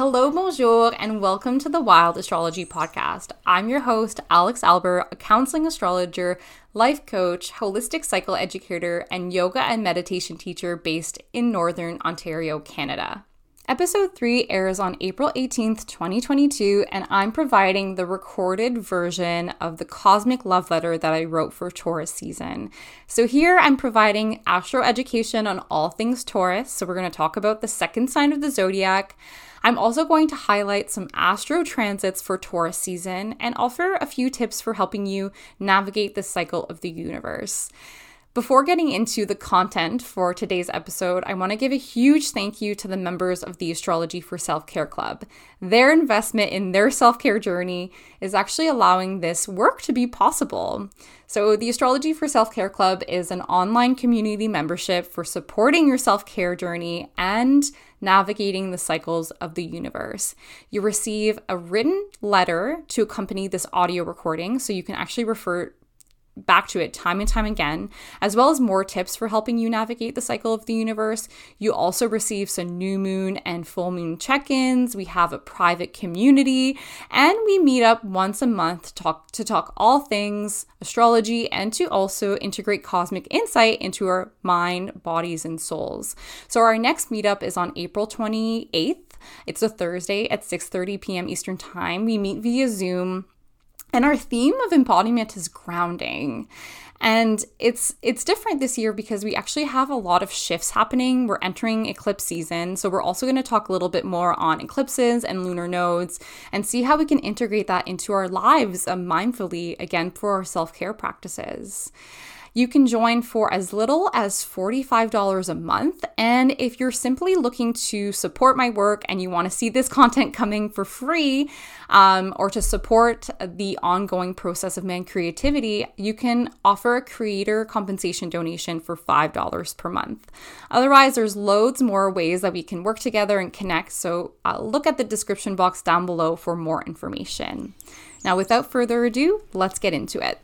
Hello, bonjour, and welcome to the Wild Astrology Podcast. I'm your host, Alex Albert, a counseling astrologer, life coach, holistic cycle educator, and yoga and meditation teacher based in Northern Ontario, Canada. Episode 3 airs on April 18th, 2022, and I'm providing the recorded version of the cosmic love letter that I wrote for Taurus season. So, here I'm providing astro education on all things Taurus. So, we're going to talk about the second sign of the zodiac. I'm also going to highlight some astro transits for Taurus season and offer a few tips for helping you navigate the cycle of the universe. Before getting into the content for today's episode, I want to give a huge thank you to the members of the Astrology for Self Care Club. Their investment in their self care journey is actually allowing this work to be possible. So, the Astrology for Self Care Club is an online community membership for supporting your self care journey and navigating the cycles of the universe. You receive a written letter to accompany this audio recording, so you can actually refer back to it time and time again, as well as more tips for helping you navigate the cycle of the universe. You also receive some new moon and full moon check ins. We have a private community, and we meet up once a month to talk, to talk all things astrology and to also integrate cosmic insight into our mind, bodies, and souls. So, our next meetup is on April 28th. It's a Thursday at 6:30 p.m. Eastern Time. We meet via Zoom and our theme of embodiment is grounding. And it's it's different this year because we actually have a lot of shifts happening. We're entering eclipse season, so we're also going to talk a little bit more on eclipses and lunar nodes and see how we can integrate that into our lives uh, mindfully again for our self-care practices. You can join for as little as $45 a month. And if you're simply looking to support my work and you want to see this content coming for free um, or to support the ongoing process of man creativity, you can offer a creator compensation donation for $5 per month. Otherwise, there's loads more ways that we can work together and connect. So uh, look at the description box down below for more information. Now, without further ado, let's get into it.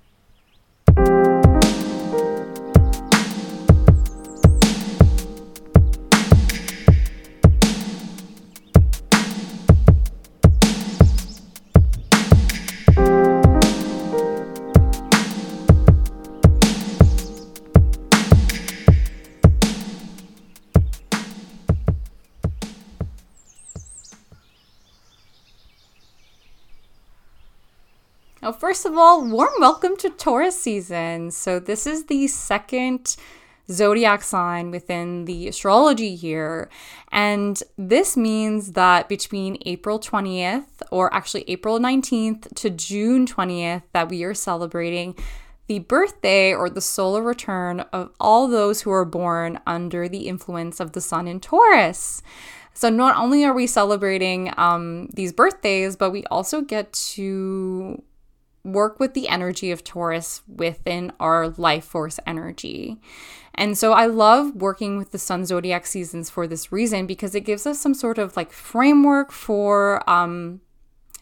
Now, first of all, warm welcome to Taurus season. So, this is the second zodiac sign within the astrology year. And this means that between April 20th, or actually April 19th to June 20th, that we are celebrating the birthday or the solar return of all those who are born under the influence of the sun in Taurus. So not only are we celebrating um, these birthdays, but we also get to work with the energy of Taurus within our life force energy. And so I love working with the sun zodiac seasons for this reason because it gives us some sort of like framework for um,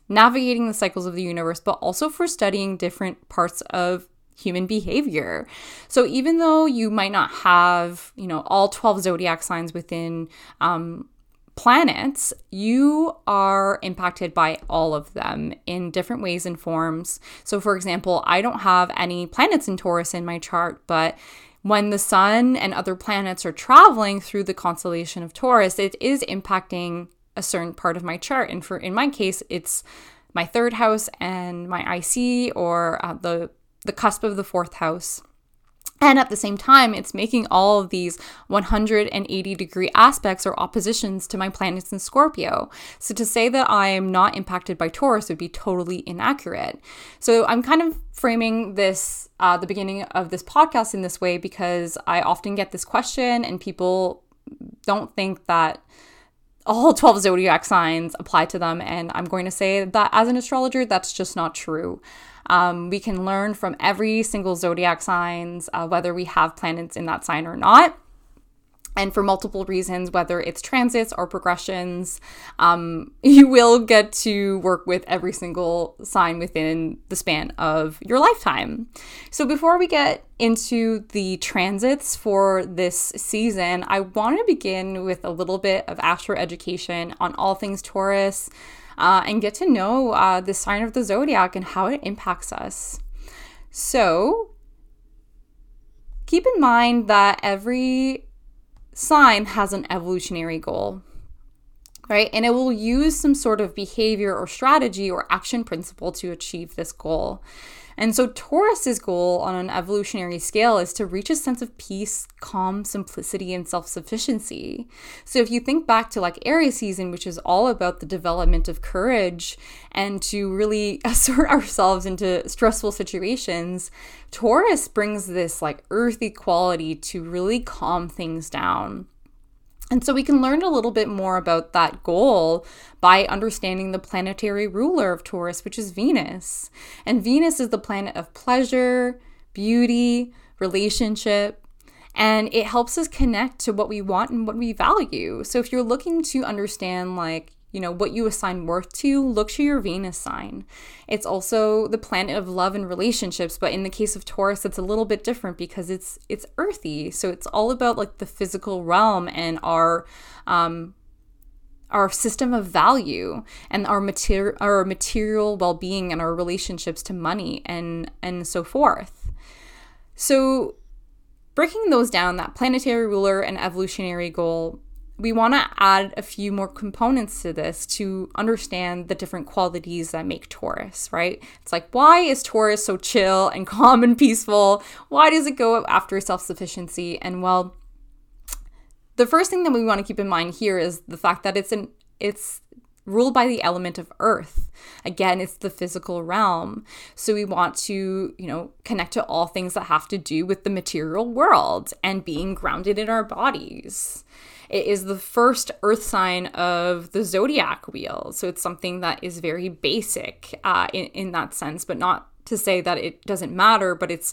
navigating the cycles of the universe, but also for studying different parts of human behavior. So even though you might not have, you know, all 12 zodiac signs within um, planets, you are impacted by all of them in different ways and forms. So, for example, I don't have any planets in Taurus in my chart, but when the sun and other planets are traveling through the constellation of Taurus, it is impacting a certain part of my chart. And for in my case, it's my third house and my IC or uh, the the cusp of the fourth house. And at the same time, it's making all of these 180 degree aspects or oppositions to my planets in Scorpio. So to say that I am not impacted by Taurus would be totally inaccurate. So I'm kind of framing this, uh, the beginning of this podcast in this way because I often get this question and people don't think that all 12 zodiac signs apply to them. And I'm going to say that as an astrologer, that's just not true. Um, we can learn from every single zodiac signs, uh, whether we have planets in that sign or not. and for multiple reasons, whether it's transits or progressions, um, you will get to work with every single sign within the span of your lifetime. So, before we get into the transits for this season, I want to begin with a little bit of astro education on all things Taurus uh, and get to know uh, the sign of the zodiac and how it impacts us. So, keep in mind that every sign has an evolutionary goal, right? And it will use some sort of behavior or strategy or action principle to achieve this goal. And so Taurus's goal on an evolutionary scale is to reach a sense of peace, calm, simplicity, and self-sufficiency. So if you think back to like Aries season, which is all about the development of courage and to really assert ourselves into stressful situations, Taurus brings this like earthy quality to really calm things down. And so we can learn a little bit more about that goal by understanding the planetary ruler of Taurus, which is Venus. And Venus is the planet of pleasure, beauty, relationship, and it helps us connect to what we want and what we value. So if you're looking to understand like you know, what you assign worth to, look to your Venus sign. It's also the planet of love and relationships, but in the case of Taurus, it's a little bit different because it's it's earthy. So it's all about like the physical realm and our um our system of value and our material our material well-being and our relationships to money and and so forth. So breaking those down, that planetary ruler and evolutionary goal we want to add a few more components to this to understand the different qualities that make Taurus, right? It's like, why is Taurus so chill and calm and peaceful? Why does it go after self sufficiency? And well, the first thing that we want to keep in mind here is the fact that it's an it's ruled by the element of earth. Again, it's the physical realm. So we want to, you know, connect to all things that have to do with the material world and being grounded in our bodies. It is the first earth sign of the zodiac wheel. So it's something that is very basic uh, in, in that sense, but not to say that it doesn't matter, but it's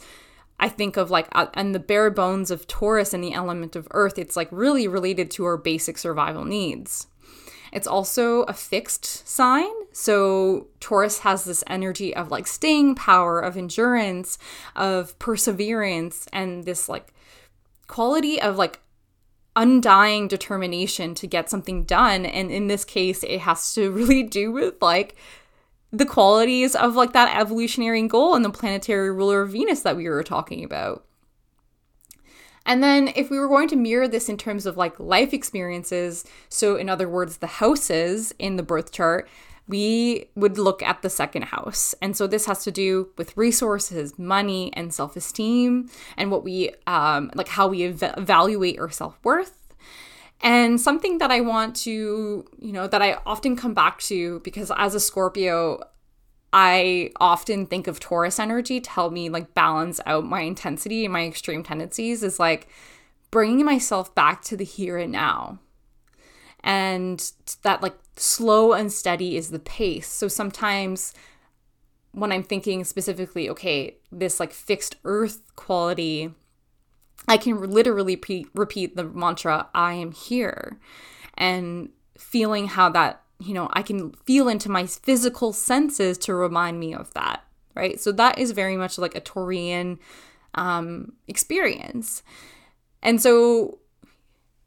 I think of like, uh, and the bare bones of Taurus and the element of Earth, it's like really related to our basic survival needs. It's also a fixed sign. So Taurus has this energy of like staying power, of endurance, of perseverance, and this like quality of like undying determination to get something done. And in this case, it has to really do with like the qualities of like that evolutionary goal and the planetary ruler of Venus that we were talking about. And then if we were going to mirror this in terms of like life experiences, so in other words, the houses in the birth chart, we would look at the second house. And so this has to do with resources, money, and self esteem, and what we, um, like how we ev- evaluate our self worth. And something that I want to, you know, that I often come back to because as a Scorpio, I often think of Taurus energy to help me like balance out my intensity and my extreme tendencies is like bringing myself back to the here and now. And that like slow and steady is the pace. So sometimes when I'm thinking specifically, okay, this like fixed earth quality, I can literally pre- repeat the mantra, I am here, and feeling how that, you know, I can feel into my physical senses to remind me of that, right? So that is very much like a Taurian um, experience. And so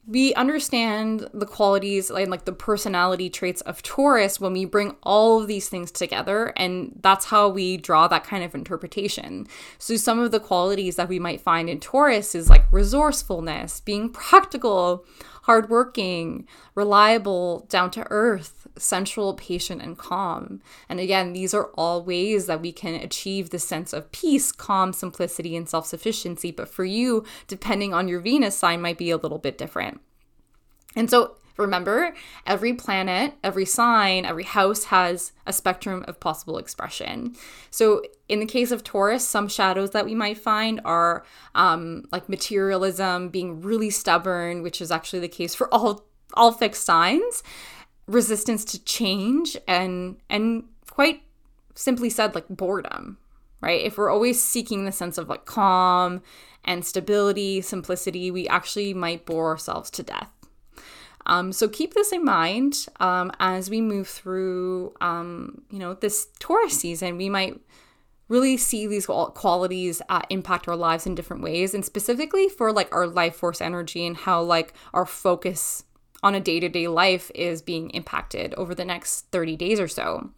we understand the qualities and like the personality traits of Taurus when we bring all of these things together and that's how we draw that kind of interpretation. So some of the qualities that we might find in Taurus is like resourcefulness, being practical, hardworking, reliable, down to earth, central, patient, and calm. And again, these are all ways that we can achieve the sense of peace, calm, simplicity, and self sufficiency. But for you, depending on your Venus sign, might be a little bit different. And so Remember, every planet, every sign, every house has a spectrum of possible expression. So, in the case of Taurus, some shadows that we might find are um, like materialism, being really stubborn, which is actually the case for all all fixed signs, resistance to change, and and quite simply said, like boredom right? If we're always seeking the sense of like calm and stability, simplicity, we actually might bore ourselves to death. Um, so keep this in mind um, as we move through, um, you know, this Taurus season. We might really see these qualities uh, impact our lives in different ways, and specifically for like our life force energy and how like our focus on a day to day life is being impacted over the next 30 days or so.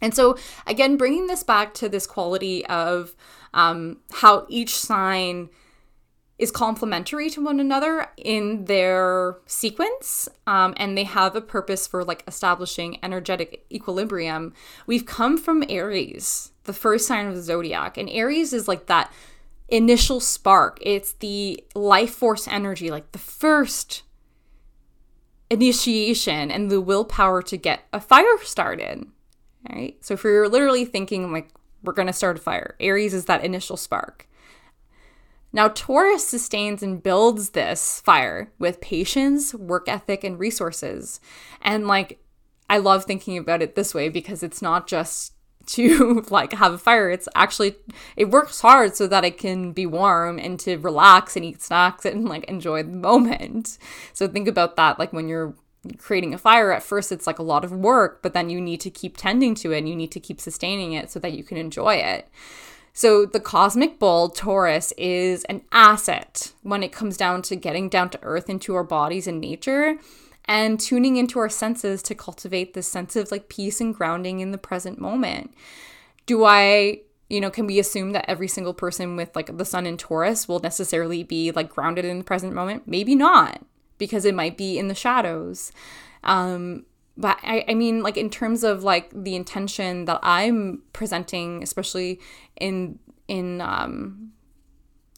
And so, again, bringing this back to this quality of um, how each sign is complementary to one another in their sequence um, and they have a purpose for like establishing energetic equilibrium we've come from aries the first sign of the zodiac and aries is like that initial spark it's the life force energy like the first initiation and the willpower to get a fire started right so if you're literally thinking like we're going to start a fire aries is that initial spark now, Taurus sustains and builds this fire with patience, work ethic, and resources. And like, I love thinking about it this way because it's not just to like have a fire it's actually it works hard so that it can be warm and to relax and eat snacks and like enjoy the moment. So think about that like when you're creating a fire at first it's like a lot of work but then you need to keep tending to it and you need to keep sustaining it so that you can enjoy it. So the cosmic bull, Taurus, is an asset when it comes down to getting down to earth into our bodies and nature and tuning into our senses to cultivate this sense of like peace and grounding in the present moment. Do I, you know, can we assume that every single person with like the sun in Taurus will necessarily be like grounded in the present moment? Maybe not, because it might be in the shadows. Um, but I, I mean like in terms of like the intention that i'm presenting especially in in um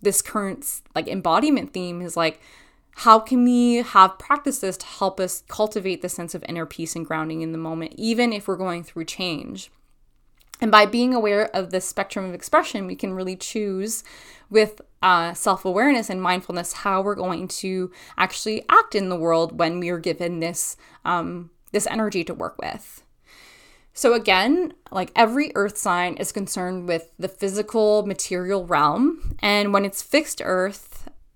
this current like embodiment theme is like how can we have practices to help us cultivate the sense of inner peace and grounding in the moment even if we're going through change and by being aware of the spectrum of expression we can really choose with uh, self awareness and mindfulness how we're going to actually act in the world when we are given this um, this energy to work with. So, again, like every earth sign is concerned with the physical material realm. And when it's fixed earth,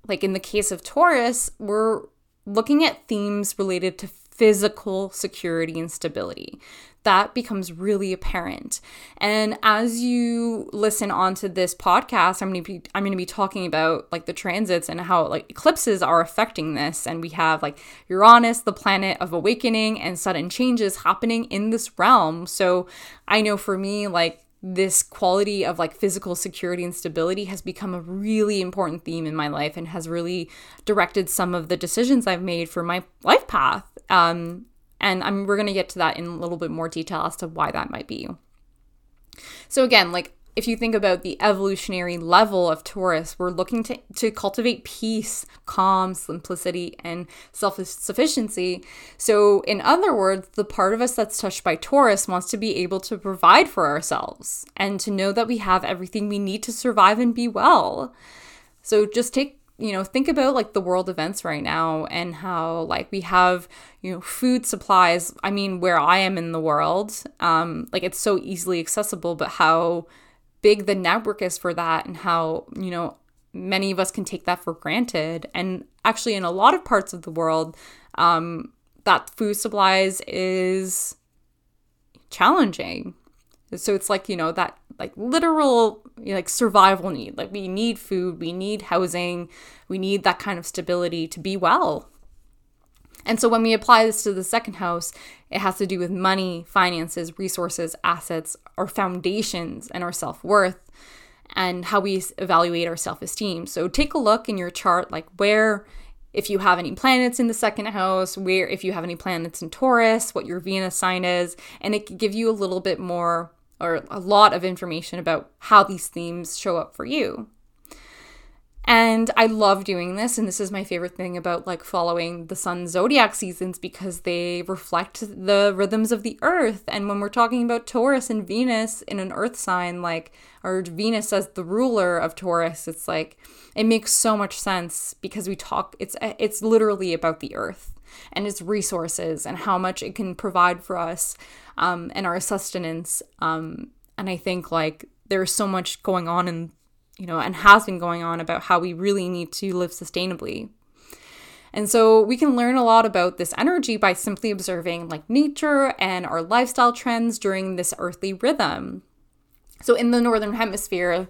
like in the case of Taurus, we're looking at themes related to physical security and stability that becomes really apparent. And as you listen onto this podcast, I'm going to be I'm going to be talking about like the transits and how like eclipses are affecting this and we have like Uranus, the planet of awakening and sudden changes happening in this realm. So I know for me like this quality of like physical security and stability has become a really important theme in my life and has really directed some of the decisions I've made for my life path. Um, and I'm, we're going to get to that in a little bit more detail as to why that might be. So, again, like if you think about the evolutionary level of Taurus, we're looking to, to cultivate peace, calm, simplicity, and self sufficiency. So, in other words, the part of us that's touched by Taurus wants to be able to provide for ourselves and to know that we have everything we need to survive and be well. So, just take you know, think about like the world events right now and how like we have, you know, food supplies. I mean, where I am in the world, um, like it's so easily accessible, but how big the network is for that and how, you know, many of us can take that for granted. And actually, in a lot of parts of the world, um, that food supplies is challenging. So it's like, you know, that like literal you know, like survival need. Like we need food, we need housing, we need that kind of stability to be well. And so when we apply this to the second house, it has to do with money, finances, resources, assets, our foundations, and our self worth, and how we evaluate our self esteem. So take a look in your chart, like where, if you have any planets in the second house, where, if you have any planets in Taurus, what your Venus sign is, and it can give you a little bit more or a lot of information about how these themes show up for you. And I love doing this. And this is my favorite thing about like following the sun zodiac seasons because they reflect the rhythms of the earth. And when we're talking about Taurus and Venus in an earth sign, like, or Venus as the ruler of Taurus, it's like, it makes so much sense because we talk, it's, it's literally about the earth and its resources and how much it can provide for us um, and our sustenance. Um, and I think like there's so much going on and you know and has been going on about how we really need to live sustainably and so we can learn a lot about this energy by simply observing like nature and our lifestyle trends during this earthly rhythm. So in the northern hemisphere,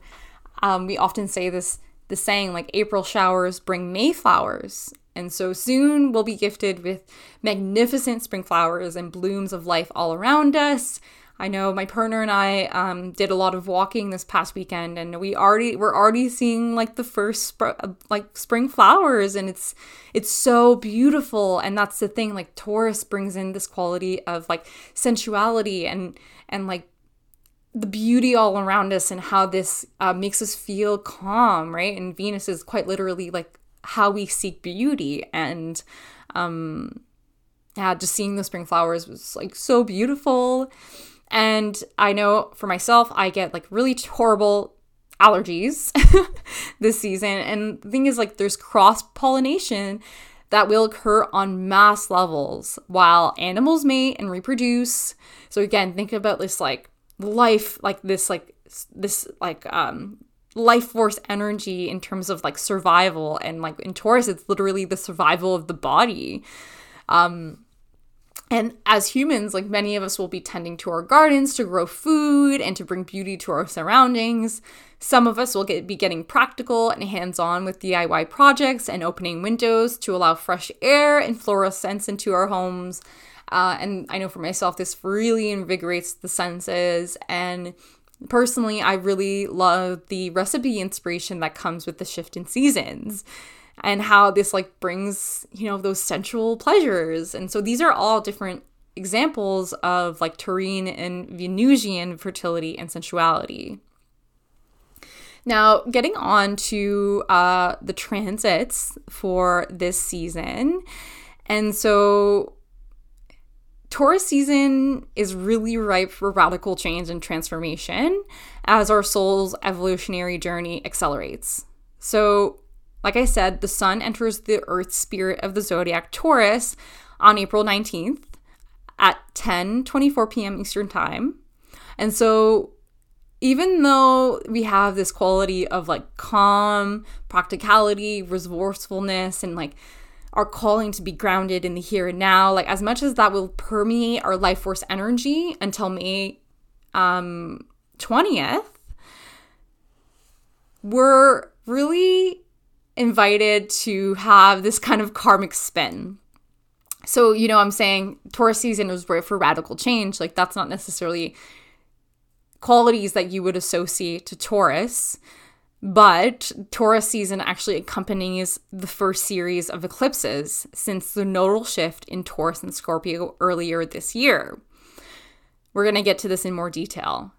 um, we often say this the saying like April showers bring May flowers. And so soon we'll be gifted with magnificent spring flowers and blooms of life all around us. I know my partner and I um, did a lot of walking this past weekend, and we already we're already seeing like the first sp- like spring flowers, and it's it's so beautiful. And that's the thing, like Taurus brings in this quality of like sensuality and and like the beauty all around us, and how this uh, makes us feel calm, right? And Venus is quite literally like how we seek beauty, and um, yeah, just seeing the spring flowers was like so beautiful. And I know for myself, I get like really horrible allergies this season. And the thing is, like, there's cross pollination that will occur on mass levels while animals mate and reproduce. So, again, think about this like life, like this, like, this, like, um, life force energy in terms of like survival and like in taurus it's literally the survival of the body um and as humans, like many of us will be tending to our gardens to grow food and to bring beauty to our surroundings. Some of us will get, be getting practical and hands on with DIY projects and opening windows to allow fresh air and floral scents into our homes. Uh, and I know for myself, this really invigorates the senses. And personally, I really love the recipe inspiration that comes with the shift in seasons and how this like brings, you know, those sensual pleasures. And so these are all different examples of like Taurian and Venusian fertility and sensuality. Now, getting on to uh, the transits for this season. And so, Taurus season is really ripe for radical change and transformation as our soul's evolutionary journey accelerates. So, like I said, the sun enters the earth spirit of the zodiac Taurus on April 19th at 10 24 p.m. Eastern Time. And so, even though we have this quality of like calm, practicality, resourcefulness, and like our calling to be grounded in the here and now, like as much as that will permeate our life force energy until May um, 20th, we're really invited to have this kind of karmic spin. So, you know, I'm saying Taurus season is for radical change. Like, that's not necessarily qualities that you would associate to Taurus. But Taurus season actually accompanies the first series of eclipses since the nodal shift in Taurus and Scorpio earlier this year. We're going to get to this in more detail.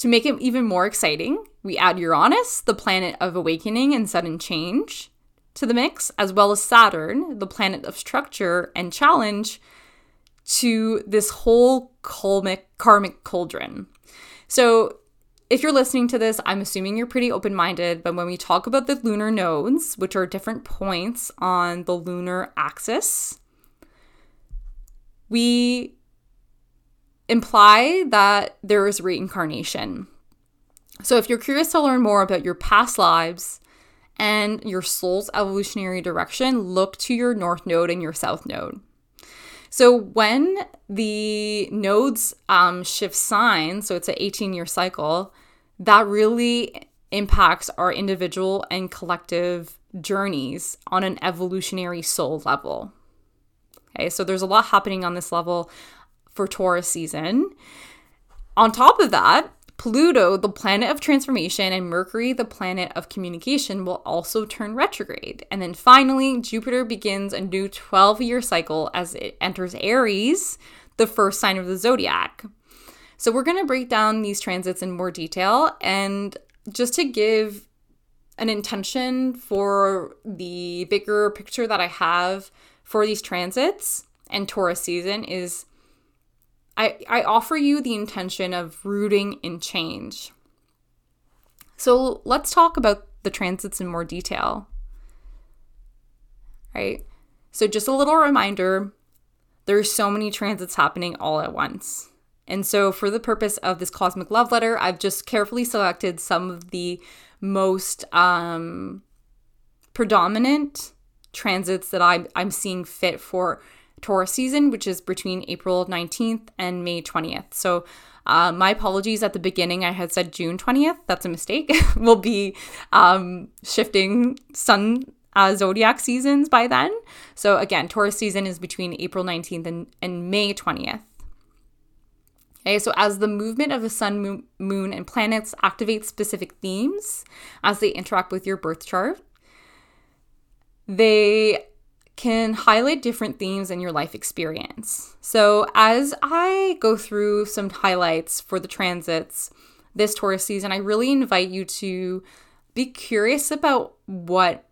To make it even more exciting, we add Uranus, the planet of awakening and sudden change, to the mix, as well as Saturn, the planet of structure and challenge, to this whole karmic, karmic cauldron. So, if you're listening to this, I'm assuming you're pretty open minded, but when we talk about the lunar nodes, which are different points on the lunar axis, we imply that there is reincarnation. So, if you're curious to learn more about your past lives and your soul's evolutionary direction, look to your north node and your south node. So, when the nodes um, shift signs, so it's an 18 year cycle, that really impacts our individual and collective journeys on an evolutionary soul level. Okay, so there's a lot happening on this level for Taurus season. On top of that, Pluto, the planet of transformation, and Mercury, the planet of communication, will also turn retrograde. And then finally, Jupiter begins a new 12 year cycle as it enters Aries, the first sign of the zodiac. So, we're going to break down these transits in more detail. And just to give an intention for the bigger picture that I have for these transits and Taurus season is I, I offer you the intention of rooting in change. So let's talk about the transits in more detail. Right? So, just a little reminder there's so many transits happening all at once. And so, for the purpose of this cosmic love letter, I've just carefully selected some of the most um, predominant transits that I'm, I'm seeing fit for Taurus season, which is between April 19th and May 20th. So, uh, my apologies at the beginning. I had said June 20th. That's a mistake. we'll be um, shifting sun uh, zodiac seasons by then. So, again, Taurus season is between April 19th and, and May 20th. Okay, so as the movement of the sun, moon, and planets activates specific themes as they interact with your birth chart, they can highlight different themes in your life experience. So, as I go through some highlights for the transits this Taurus season, I really invite you to be curious about what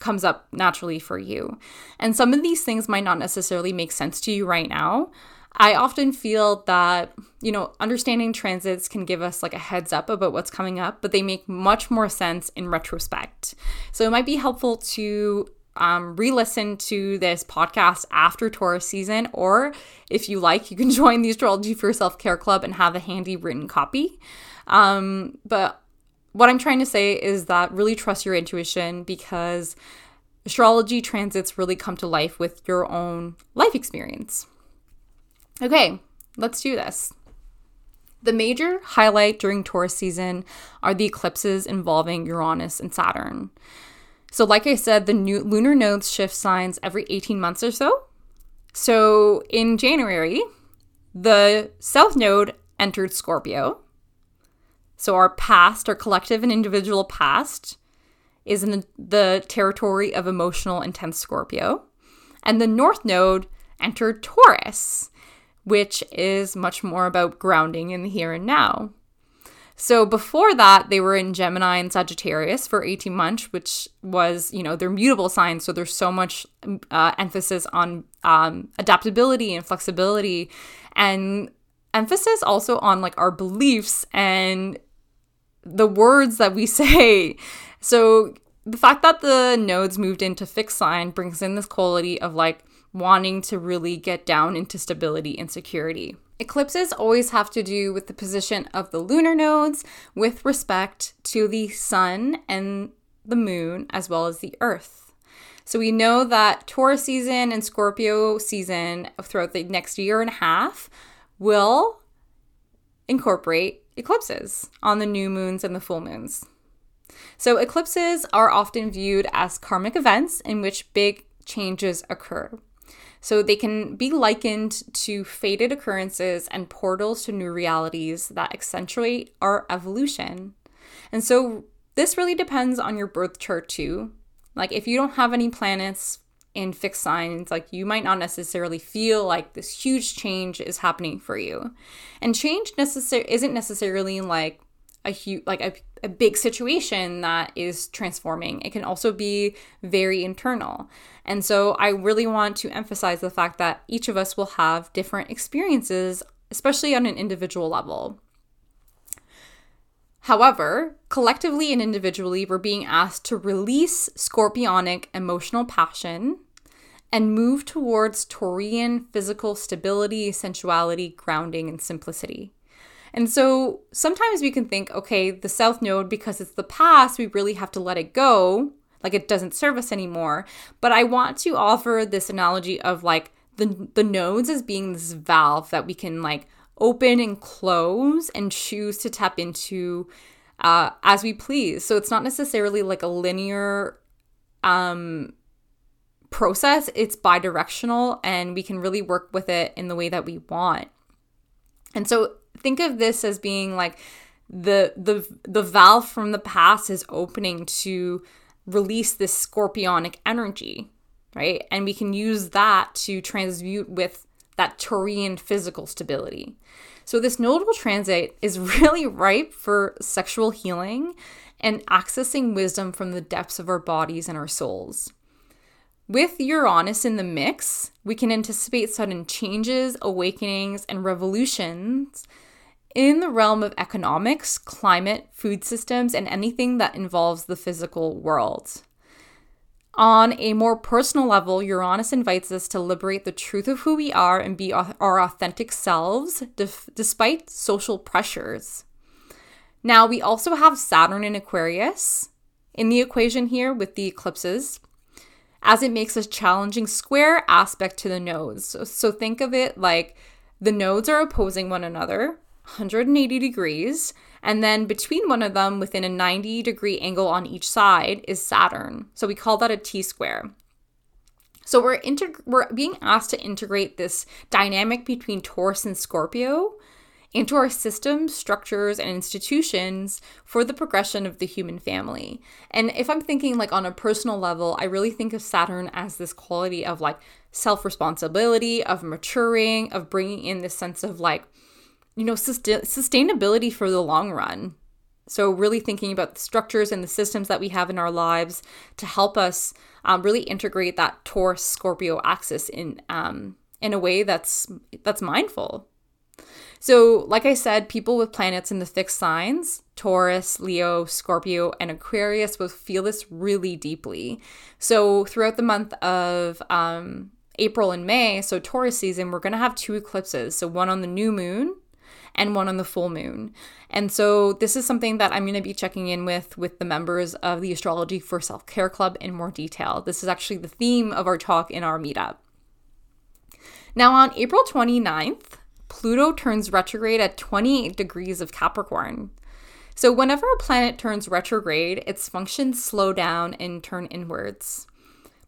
comes up naturally for you. And some of these things might not necessarily make sense to you right now. I often feel that, you know, understanding transits can give us like a heads up about what's coming up, but they make much more sense in retrospect. So it might be helpful to um, re listen to this podcast after Taurus season, or if you like, you can join the Astrology for Self Care Club and have a handy written copy. Um, but what I'm trying to say is that really trust your intuition because astrology transits really come to life with your own life experience. Okay, let's do this. The major highlight during Taurus season are the eclipses involving Uranus and Saturn. So, like I said, the new lunar nodes shift signs every 18 months or so. So, in January, the South Node entered Scorpio. So, our past, our collective and individual past, is in the, the territory of emotional, intense Scorpio. And the North Node entered Taurus, which is much more about grounding in the here and now. So before that, they were in Gemini and Sagittarius for 18 months, which was, you know, they're mutable signs. So there's so much uh, emphasis on um, adaptability and flexibility and emphasis also on like our beliefs and the words that we say. So the fact that the nodes moved into fixed sign brings in this quality of like wanting to really get down into stability and security. Eclipses always have to do with the position of the lunar nodes with respect to the sun and the moon, as well as the earth. So we know that Taurus season and Scorpio season throughout the next year and a half will incorporate eclipses on the new moons and the full moons. So, eclipses are often viewed as karmic events in which big changes occur. So they can be likened to faded occurrences and portals to new realities that accentuate our evolution. And so this really depends on your birth chart too. Like if you don't have any planets in fixed signs, like you might not necessarily feel like this huge change is happening for you. And change necessar- isn't necessarily like a huge like a, a big situation that is transforming. It can also be very internal. And so i really want to emphasize the fact that each of us will have different experiences especially on an individual level. However, collectively and individually, we're being asked to release scorpionic emotional passion and move towards Taurian physical stability, sensuality, grounding, and simplicity. And so sometimes we can think, okay, the South Node, because it's the past, we really have to let it go. Like it doesn't serve us anymore. But I want to offer this analogy of like the, the nodes as being this valve that we can like open and close and choose to tap into uh, as we please. So it's not necessarily like a linear um, process, it's bi directional and we can really work with it in the way that we want. And so think of this as being like the the the valve from the past is opening to release this scorpionic energy, right? And we can use that to transmute with that Taurian physical stability. So this notable transit is really ripe for sexual healing and accessing wisdom from the depths of our bodies and our souls. With Uranus in the mix, we can anticipate sudden changes, awakenings, and revolutions in the realm of economics, climate, food systems, and anything that involves the physical world. On a more personal level, Uranus invites us to liberate the truth of who we are and be our authentic selves def- despite social pressures. Now, we also have Saturn in Aquarius in the equation here with the eclipses, as it makes a challenging square aspect to the nodes. So, so think of it like the nodes are opposing one another, 180 degrees, and then between one of them, within a 90 degree angle on each side, is Saturn. So we call that a T square. So we're integ- we're being asked to integrate this dynamic between Taurus and Scorpio into our systems, structures, and institutions for the progression of the human family. And if I'm thinking like on a personal level, I really think of Saturn as this quality of like self responsibility, of maturing, of bringing in this sense of like you know, sustainability for the long run. So, really thinking about the structures and the systems that we have in our lives to help us um, really integrate that Taurus Scorpio axis in um, in a way that's that's mindful. So, like I said, people with planets in the fixed signs, Taurus, Leo, Scorpio, and Aquarius, will feel this really deeply. So, throughout the month of um, April and May, so Taurus season, we're going to have two eclipses. So, one on the new moon and one on the full moon. And so this is something that I'm going to be checking in with with the members of the Astrology for Self-Care Club in more detail. This is actually the theme of our talk in our meetup. Now on April 29th, Pluto turns retrograde at 28 degrees of Capricorn. So whenever a planet turns retrograde, its functions slow down and turn inwards.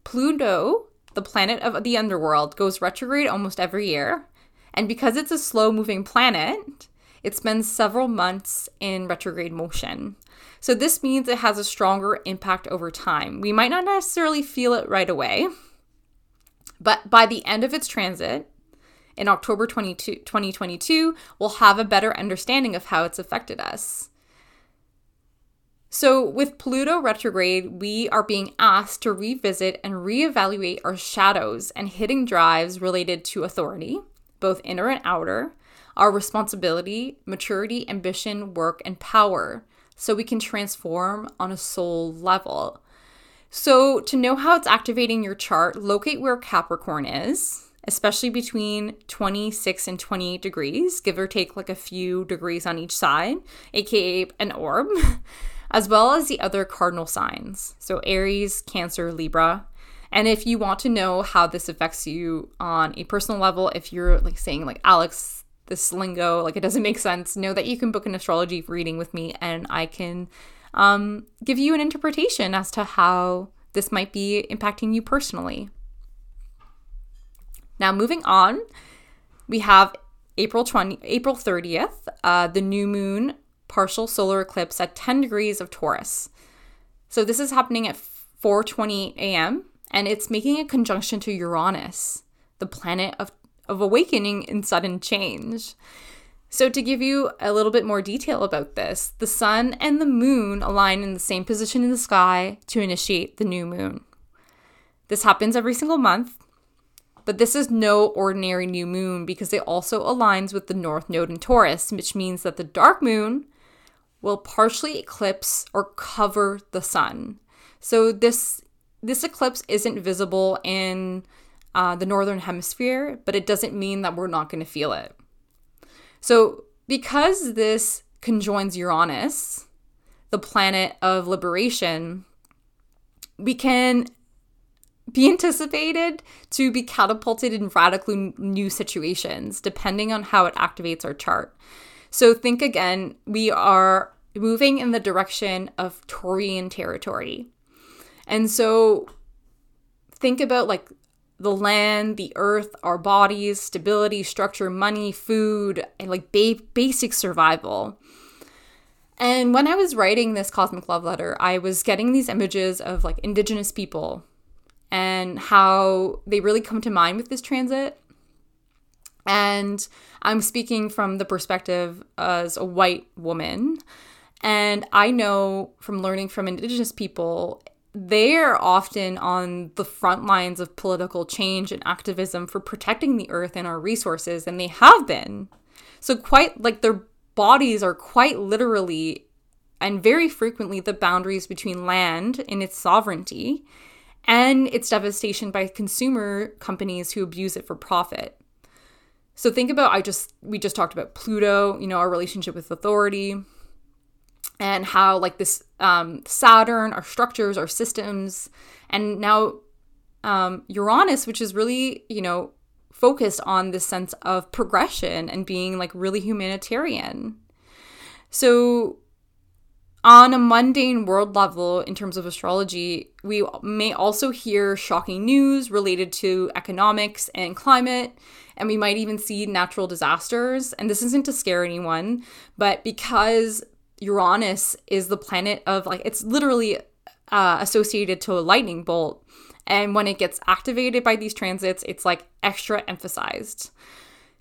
Pluto, the planet of the underworld, goes retrograde almost every year, and because it's a slow moving planet, it spends several months in retrograde motion. So this means it has a stronger impact over time. We might not necessarily feel it right away, but by the end of its transit, in October 22, 2022, we'll have a better understanding of how it's affected us. So, with Pluto retrograde, we are being asked to revisit and reevaluate our shadows and hidden drives related to authority, both inner and outer, our responsibility, maturity, ambition, work, and power, so we can transform on a soul level. So, to know how it's activating your chart, locate where Capricorn is, especially between 26 and 28 degrees, give or take like a few degrees on each side, aka an orb, as well as the other cardinal signs. So, Aries, Cancer, Libra, and if you want to know how this affects you on a personal level, if you're like saying like Alex, this lingo, like it doesn't make sense, know that you can book an astrology reading with me and I can um, give you an interpretation as to how this might be impacting you personally. Now, moving on, we have April 20, April 30th, uh, the new moon partial solar eclipse at 10 degrees of Taurus. So this is happening at 4:28 a.m and it's making a conjunction to Uranus, the planet of, of awakening and sudden change. So, to give you a little bit more detail about this, the sun and the moon align in the same position in the sky to initiate the new moon. This happens every single month, but this is no ordinary new moon because it also aligns with the north node in Taurus, which means that the dark moon will partially eclipse or cover the sun. So, this this eclipse isn't visible in uh, the northern hemisphere, but it doesn't mean that we're not going to feel it. So, because this conjoins Uranus, the planet of liberation, we can be anticipated to be catapulted in radically new situations depending on how it activates our chart. So, think again, we are moving in the direction of Taurian territory. And so think about like the land, the earth, our bodies, stability, structure, money, food, and like ba- basic survival. And when I was writing this cosmic love letter, I was getting these images of like indigenous people and how they really come to mind with this transit. And I'm speaking from the perspective as a white woman. And I know from learning from indigenous people they're often on the front lines of political change and activism for protecting the earth and our resources, and they have been. So, quite like their bodies are quite literally and very frequently the boundaries between land and its sovereignty and its devastation by consumer companies who abuse it for profit. So think about I just we just talked about Pluto, you know, our relationship with authority and how like this um, Saturn, our structures, our systems, and now um, Uranus, which is really you know focused on this sense of progression and being like really humanitarian. So on a mundane world level, in terms of astrology, we may also hear shocking news related to economics and climate, and we might even see natural disasters. And this isn't to scare anyone, but because Uranus is the planet of like, it's literally uh, associated to a lightning bolt. And when it gets activated by these transits, it's like extra emphasized.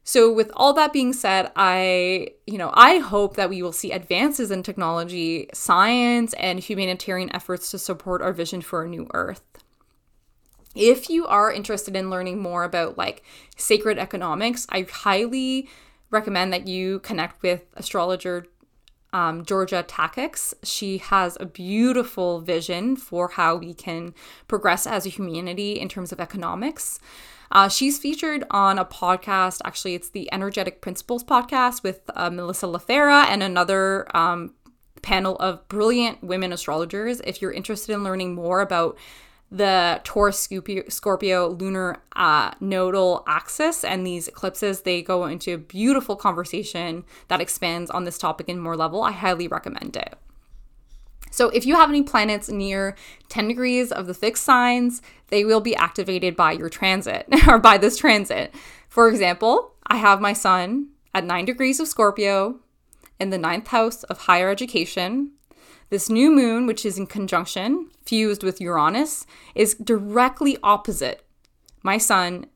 So with all that being said, I, you know, I hope that we will see advances in technology, science, and humanitarian efforts to support our vision for a new earth. If you are interested in learning more about like sacred economics, I highly recommend that you connect with astrologer um, Georgia Takix. She has a beautiful vision for how we can progress as a humanity in terms of economics. Uh, she's featured on a podcast. Actually, it's the Energetic Principles podcast with uh, Melissa LaFera and another um, panel of brilliant women astrologers. If you're interested in learning more about the Taurus Scorpio, lunar uh, nodal axis and these eclipses, they go into a beautiful conversation that expands on this topic in more level. I highly recommend it. So, if you have any planets near 10 degrees of the fixed signs, they will be activated by your transit or by this transit. For example, I have my sun at 9 degrees of Scorpio in the ninth house of higher education. This new moon, which is in conjunction, fused with Uranus, is directly opposite my sun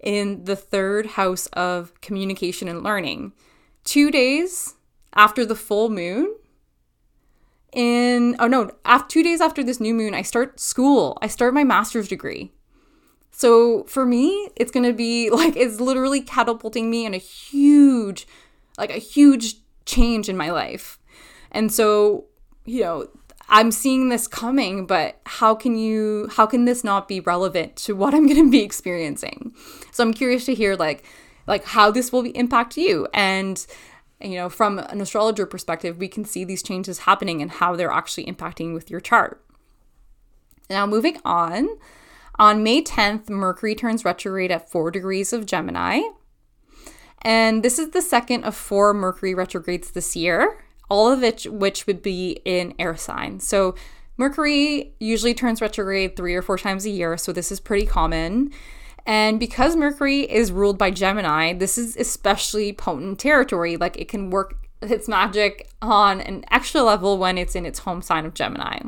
in the third house of communication and learning. Two days after the full moon, in oh no after two days after this new moon i start school. I start my master's degree. So for me it's to be like it's literally catapulting me in a huge like a huge change in my life. And so you know i'm seeing this coming but how can you how can this not be relevant to what i'm going to be experiencing so i'm curious to hear like like how this will impact you and you know, from an astrologer perspective, we can see these changes happening and how they're actually impacting with your chart. Now, moving on, on May 10th, Mercury turns retrograde at 4 degrees of Gemini. And this is the second of four Mercury retrogrades this year, all of which which would be in air signs. So Mercury usually turns retrograde three or four times a year, so this is pretty common. And because Mercury is ruled by Gemini, this is especially potent territory. Like it can work its magic on an extra level when it's in its home sign of Gemini.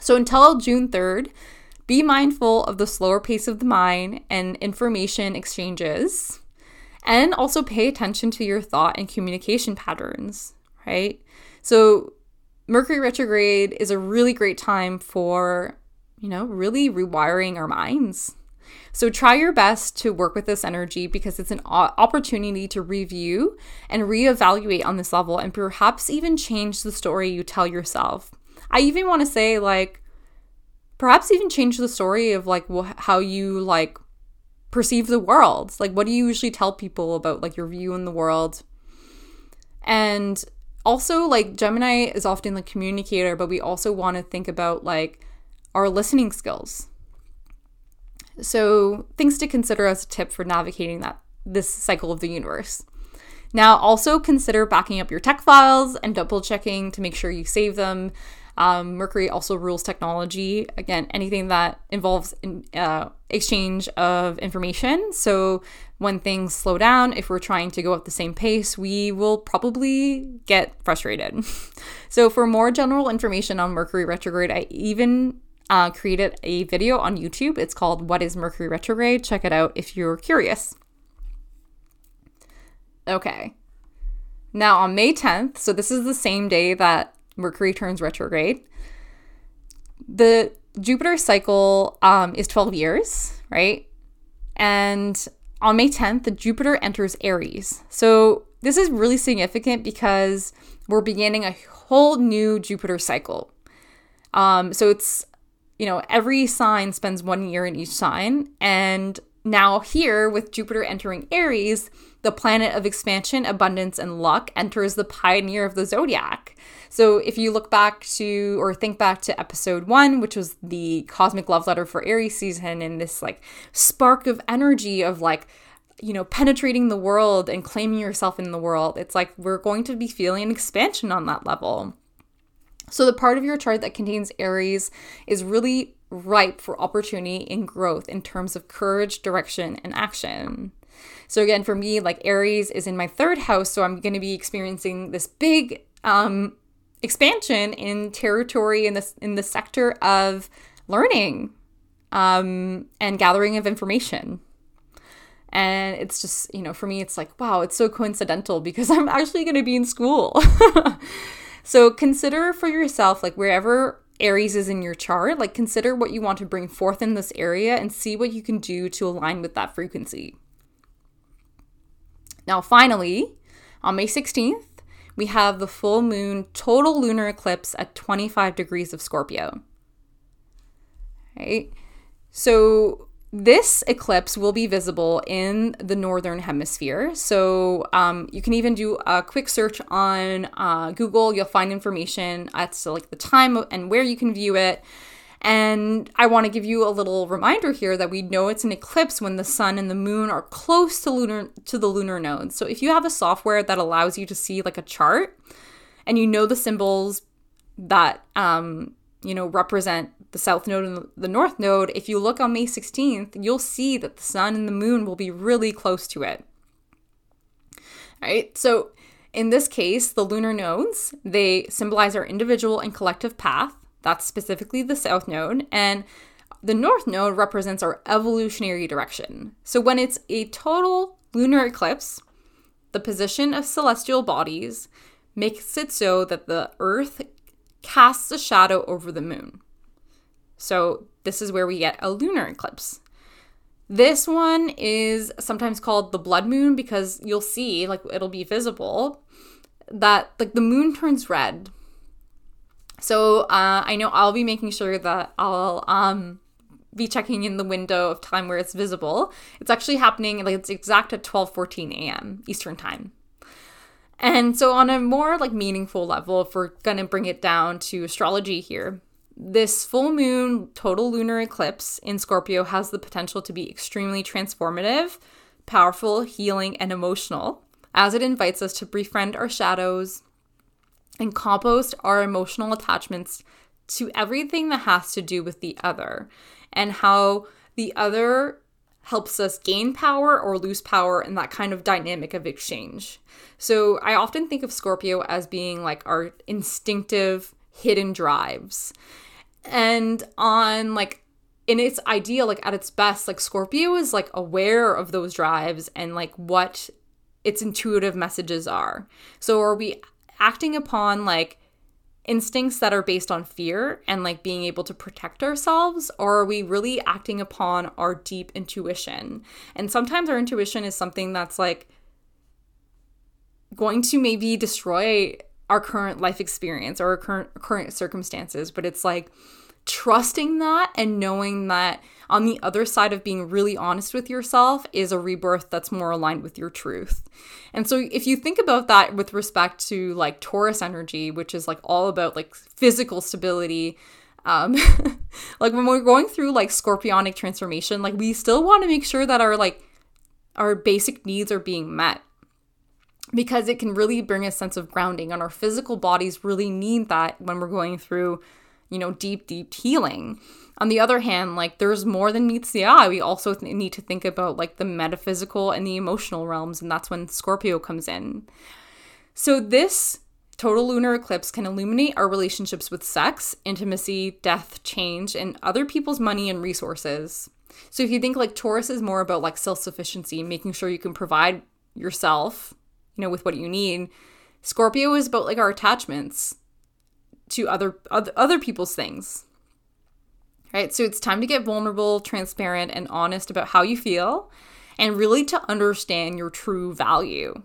So until June 3rd, be mindful of the slower pace of the mind and information exchanges. And also pay attention to your thought and communication patterns, right? So Mercury retrograde is a really great time for, you know, really rewiring our minds so try your best to work with this energy because it's an opportunity to review and reevaluate on this level and perhaps even change the story you tell yourself. I even want to say like perhaps even change the story of like wh- how you like perceive the world. Like what do you usually tell people about like your view in the world? And also like Gemini is often the communicator, but we also want to think about like our listening skills so, things to consider as a tip for navigating that this cycle of the universe. Now, also consider backing up your tech files and double checking to make sure you save them. Um, Mercury also rules technology. Again, anything that involves in, uh, exchange of information. So, when things slow down, if we're trying to go at the same pace, we will probably get frustrated. so, for more general information on Mercury retrograde, I even uh, created a video on YouTube. It's called What is Mercury Retrograde? Check it out if you're curious. Okay. Now on May 10th, so this is the same day that Mercury turns retrograde, the Jupiter cycle um, is 12 years, right? And on May 10th, the Jupiter enters Aries. So this is really significant because we're beginning a whole new Jupiter cycle. Um, so it's you know, every sign spends one year in each sign. And now, here with Jupiter entering Aries, the planet of expansion, abundance, and luck enters the pioneer of the zodiac. So, if you look back to or think back to episode one, which was the cosmic love letter for Aries season, and this like spark of energy of like, you know, penetrating the world and claiming yourself in the world, it's like we're going to be feeling an expansion on that level. So, the part of your chart that contains Aries is really ripe for opportunity and growth in terms of courage, direction, and action. So, again, for me, like Aries is in my third house, so I'm going to be experiencing this big um, expansion in territory in this in the sector of learning um, and gathering of information. And it's just, you know, for me, it's like, wow, it's so coincidental because I'm actually going to be in school. So consider for yourself, like wherever Aries is in your chart, like consider what you want to bring forth in this area and see what you can do to align with that frequency. Now, finally, on May 16th, we have the full moon total lunar eclipse at 25 degrees of Scorpio. Right? So this eclipse will be visible in the northern hemisphere. So um, you can even do a quick search on uh, Google. You'll find information as to like the time and where you can view it. And I want to give you a little reminder here that we know it's an eclipse when the sun and the moon are close to lunar to the lunar nodes. So if you have a software that allows you to see like a chart and you know the symbols that um, you know represent the south node and the north node, if you look on May 16th, you'll see that the sun and the moon will be really close to it. All right? So in this case, the lunar nodes, they symbolize our individual and collective path. That's specifically the south node. And the north node represents our evolutionary direction. So when it's a total lunar eclipse, the position of celestial bodies makes it so that the earth casts a shadow over the moon. So this is where we get a lunar eclipse. This one is sometimes called the blood moon because you'll see, like, it'll be visible that, like, the moon turns red. So uh, I know I'll be making sure that I'll um, be checking in the window of time where it's visible. It's actually happening, like, it's exact at 12 14 a.m. Eastern Time. And so, on a more like meaningful level, if we're gonna bring it down to astrology here, this full moon total lunar eclipse in Scorpio has the potential to be extremely transformative, powerful, healing, and emotional, as it invites us to befriend our shadows and compost our emotional attachments to everything that has to do with the other and how the other helps us gain power or lose power in that kind of dynamic of exchange. So I often think of Scorpio as being like our instinctive hidden drives and on like in its ideal like at its best like scorpio is like aware of those drives and like what its intuitive messages are so are we acting upon like instincts that are based on fear and like being able to protect ourselves or are we really acting upon our deep intuition? And sometimes our intuition is something that's like going to maybe destroy our current life experience or our current current circumstances but it's like trusting that and knowing that on the other side of being really honest with yourself is a rebirth that's more aligned with your truth. And so if you think about that with respect to like Taurus energy, which is like all about like physical stability, um like when we're going through like scorpionic transformation, like we still want to make sure that our like our basic needs are being met because it can really bring a sense of grounding and our physical bodies really need that when we're going through you know, deep, deep healing. On the other hand, like there's more than meets the eye. We also th- need to think about like the metaphysical and the emotional realms, and that's when Scorpio comes in. So, this total lunar eclipse can illuminate our relationships with sex, intimacy, death, change, and other people's money and resources. So, if you think like Taurus is more about like self sufficiency, making sure you can provide yourself, you know, with what you need, Scorpio is about like our attachments to other other, people's things. Right? So it's time to get vulnerable, transparent and honest about how you feel and really to understand your true value.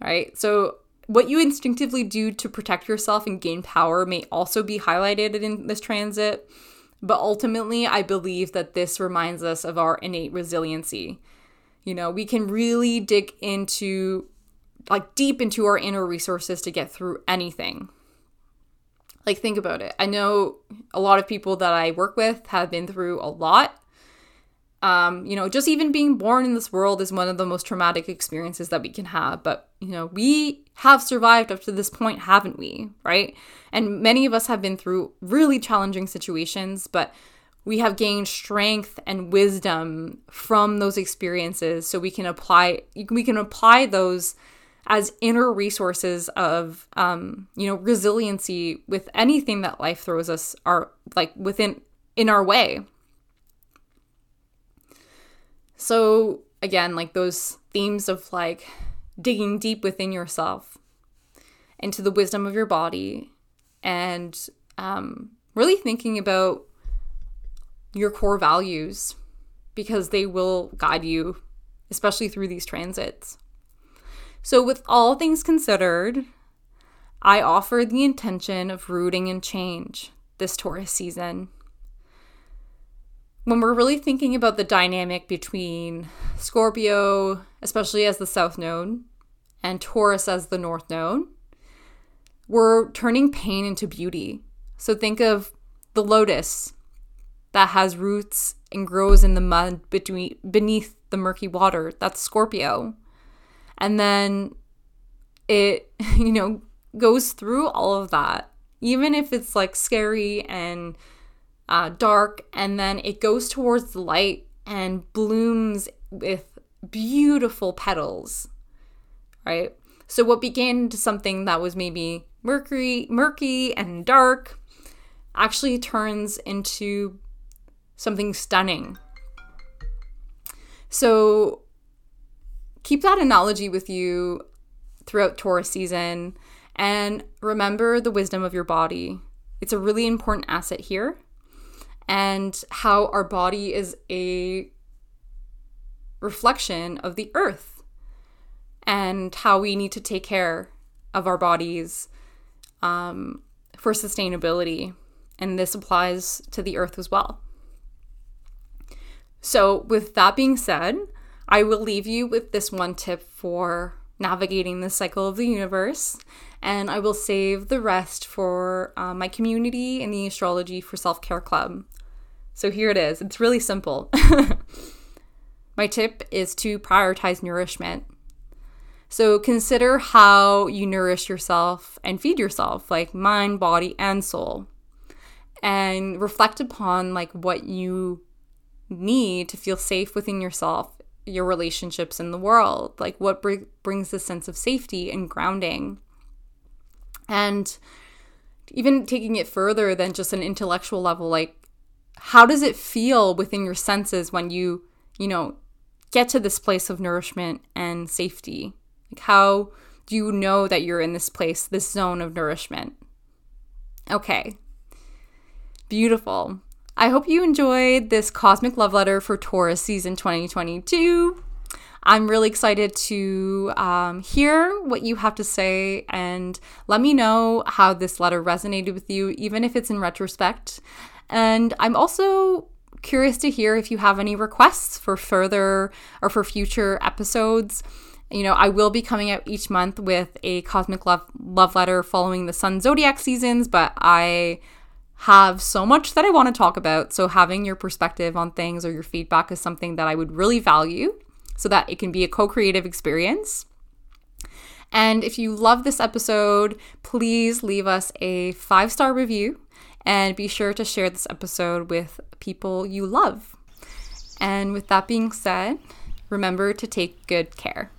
Right? So what you instinctively do to protect yourself and gain power may also be highlighted in this transit. But ultimately, I believe that this reminds us of our innate resiliency. You know, we can really dig into, like, deep into our inner resources to get through anything. Like, think about it. I know a lot of people that I work with have been through a lot um, you know, just even being born in this world is one of the most traumatic experiences that we can have. But, you know, we have survived up to this point, haven't we? Right? And many of us have been through really challenging situations, but we have gained strength and wisdom from those experiences so we can apply we can apply those as inner resources of um, you know resiliency with anything that life throws us are like within in our way so, again, like those themes of like digging deep within yourself into the wisdom of your body and um, really thinking about your core values because they will guide you, especially through these transits. So, with all things considered, I offer the intention of rooting in change this Taurus season when we're really thinking about the dynamic between Scorpio, especially as the South Node, and Taurus as the North Node, we're turning pain into beauty. So think of the lotus that has roots and grows in the mud between beneath the murky water. That's Scorpio. And then it, you know, goes through all of that. Even if it's like scary and uh, dark, and then it goes towards the light and blooms with beautiful petals, right? So what began to something that was maybe murky, murky and dark actually turns into something stunning. So keep that analogy with you throughout Taurus season and remember the wisdom of your body. It's a really important asset here and how our body is a reflection of the earth and how we need to take care of our bodies um, for sustainability. And this applies to the earth as well. So, with that being said, I will leave you with this one tip for navigating the cycle of the universe, and I will save the rest for uh, my community in the Astrology for Self Care Club. So here it is. It's really simple. My tip is to prioritize nourishment. So consider how you nourish yourself and feed yourself, like mind, body, and soul. And reflect upon like what you need to feel safe within yourself, your relationships in the world, like what br- brings a sense of safety and grounding. And even taking it further than just an intellectual level, like how does it feel within your senses when you, you know, get to this place of nourishment and safety? Like, how do you know that you're in this place, this zone of nourishment? Okay. Beautiful. I hope you enjoyed this cosmic love letter for Taurus season 2022. I'm really excited to um, hear what you have to say and let me know how this letter resonated with you, even if it's in retrospect. And I'm also curious to hear if you have any requests for further or for future episodes. You know, I will be coming out each month with a cosmic love love letter following the sun zodiac seasons, but I have so much that I want to talk about. So having your perspective on things or your feedback is something that I would really value so that it can be a co-creative experience. And if you love this episode, please leave us a five-star review and be sure to share this episode with people you love. And with that being said, remember to take good care.